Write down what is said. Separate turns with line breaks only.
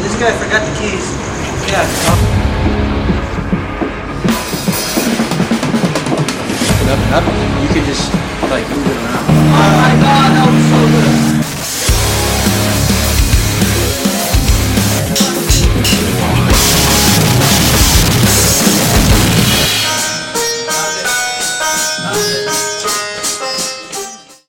This guy forgot the keys. Yeah.
Up, up, you could just like move it around.